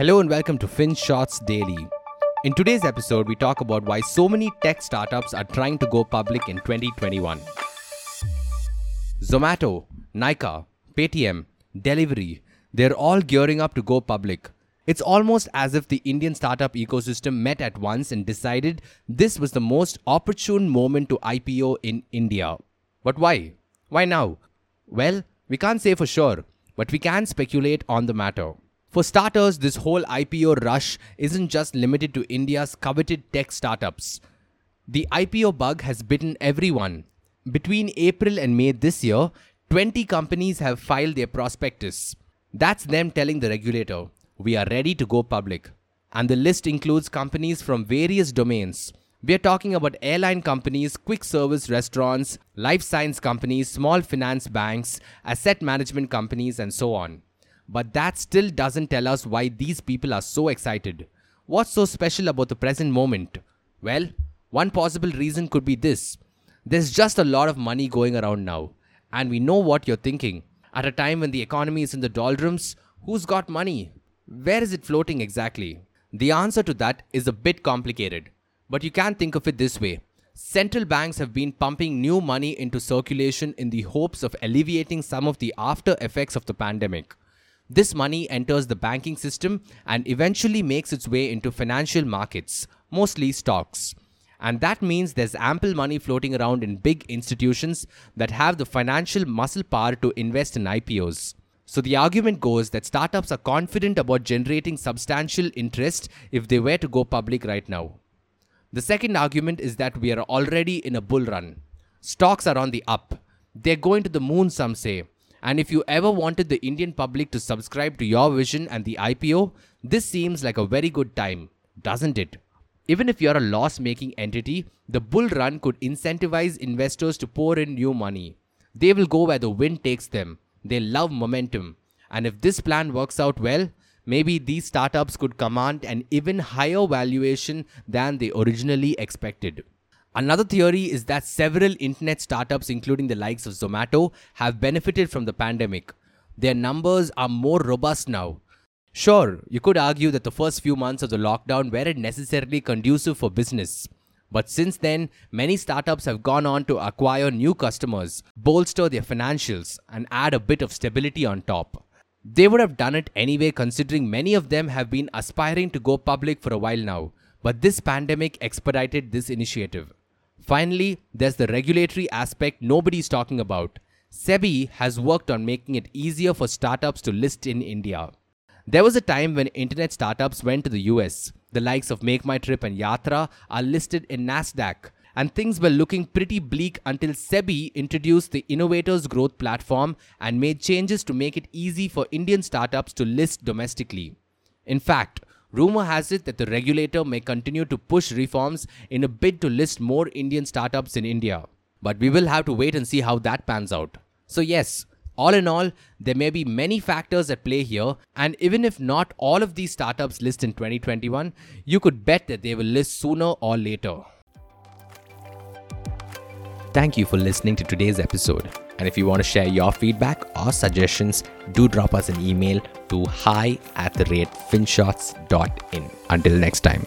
Hello and welcome to Finshots Daily. In today's episode, we talk about why so many tech startups are trying to go public in 2021. Zomato, Nykaa, Paytm, Delhivery, they're all gearing up to go public. It's almost as if the Indian startup ecosystem met at once and decided this was the most opportune moment to IPO in India. But why? Why now? Well, we can't say for sure, but we can speculate on the matter. For starters, this whole IPO rush isn't just limited to India's coveted tech startups. The IPO bug has bitten everyone. Between April and May this year, 20 companies have filed their prospectus. That's them telling the regulator, we are ready to go public. And the list includes companies from various domains. We are talking about airline companies, quick service restaurants, life science companies, small finance banks, asset management companies, and so on. But that still doesn't tell us why these people are so excited. What's so special about the present moment? Well, one possible reason could be this there's just a lot of money going around now, and we know what you're thinking. At a time when the economy is in the doldrums, who's got money? Where is it floating exactly? The answer to that is a bit complicated, but you can think of it this way. Central banks have been pumping new money into circulation in the hopes of alleviating some of the after effects of the pandemic. This money enters the banking system and eventually makes its way into financial markets, mostly stocks. And that means there's ample money floating around in big institutions that have the financial muscle power to invest in IPOs. So the argument goes that startups are confident about generating substantial interest if they were to go public right now. The second argument is that we are already in a bull run. Stocks are on the up. They're going to the moon, some say. And if you ever wanted the Indian public to subscribe to your vision and the IPO, this seems like a very good time, doesn't it? Even if you're a loss making entity, the bull run could incentivize investors to pour in new money. They will go where the wind takes them. They love momentum. And if this plan works out well, maybe these startups could command an even higher valuation than they originally expected. Another theory is that several internet startups, including the likes of Zomato, have benefited from the pandemic. Their numbers are more robust now. Sure, you could argue that the first few months of the lockdown weren't necessarily conducive for business. But since then, many startups have gone on to acquire new customers, bolster their financials, and add a bit of stability on top. They would have done it anyway, considering many of them have been aspiring to go public for a while now. But this pandemic expedited this initiative. Finally, there's the regulatory aspect nobody's talking about. SEBI has worked on making it easier for startups to list in India. There was a time when internet startups went to the US. The likes of MakeMyTrip and Yatra are listed in NASDAQ, and things were looking pretty bleak until SEBI introduced the Innovators Growth Platform and made changes to make it easy for Indian startups to list domestically. In fact, Rumor has it that the regulator may continue to push reforms in a bid to list more Indian startups in India. But we will have to wait and see how that pans out. So, yes, all in all, there may be many factors at play here, and even if not all of these startups list in 2021, you could bet that they will list sooner or later. Thank you for listening to today's episode. And if you want to share your feedback or suggestions, do drop us an email to hi at the rate finshots.in. Until next time.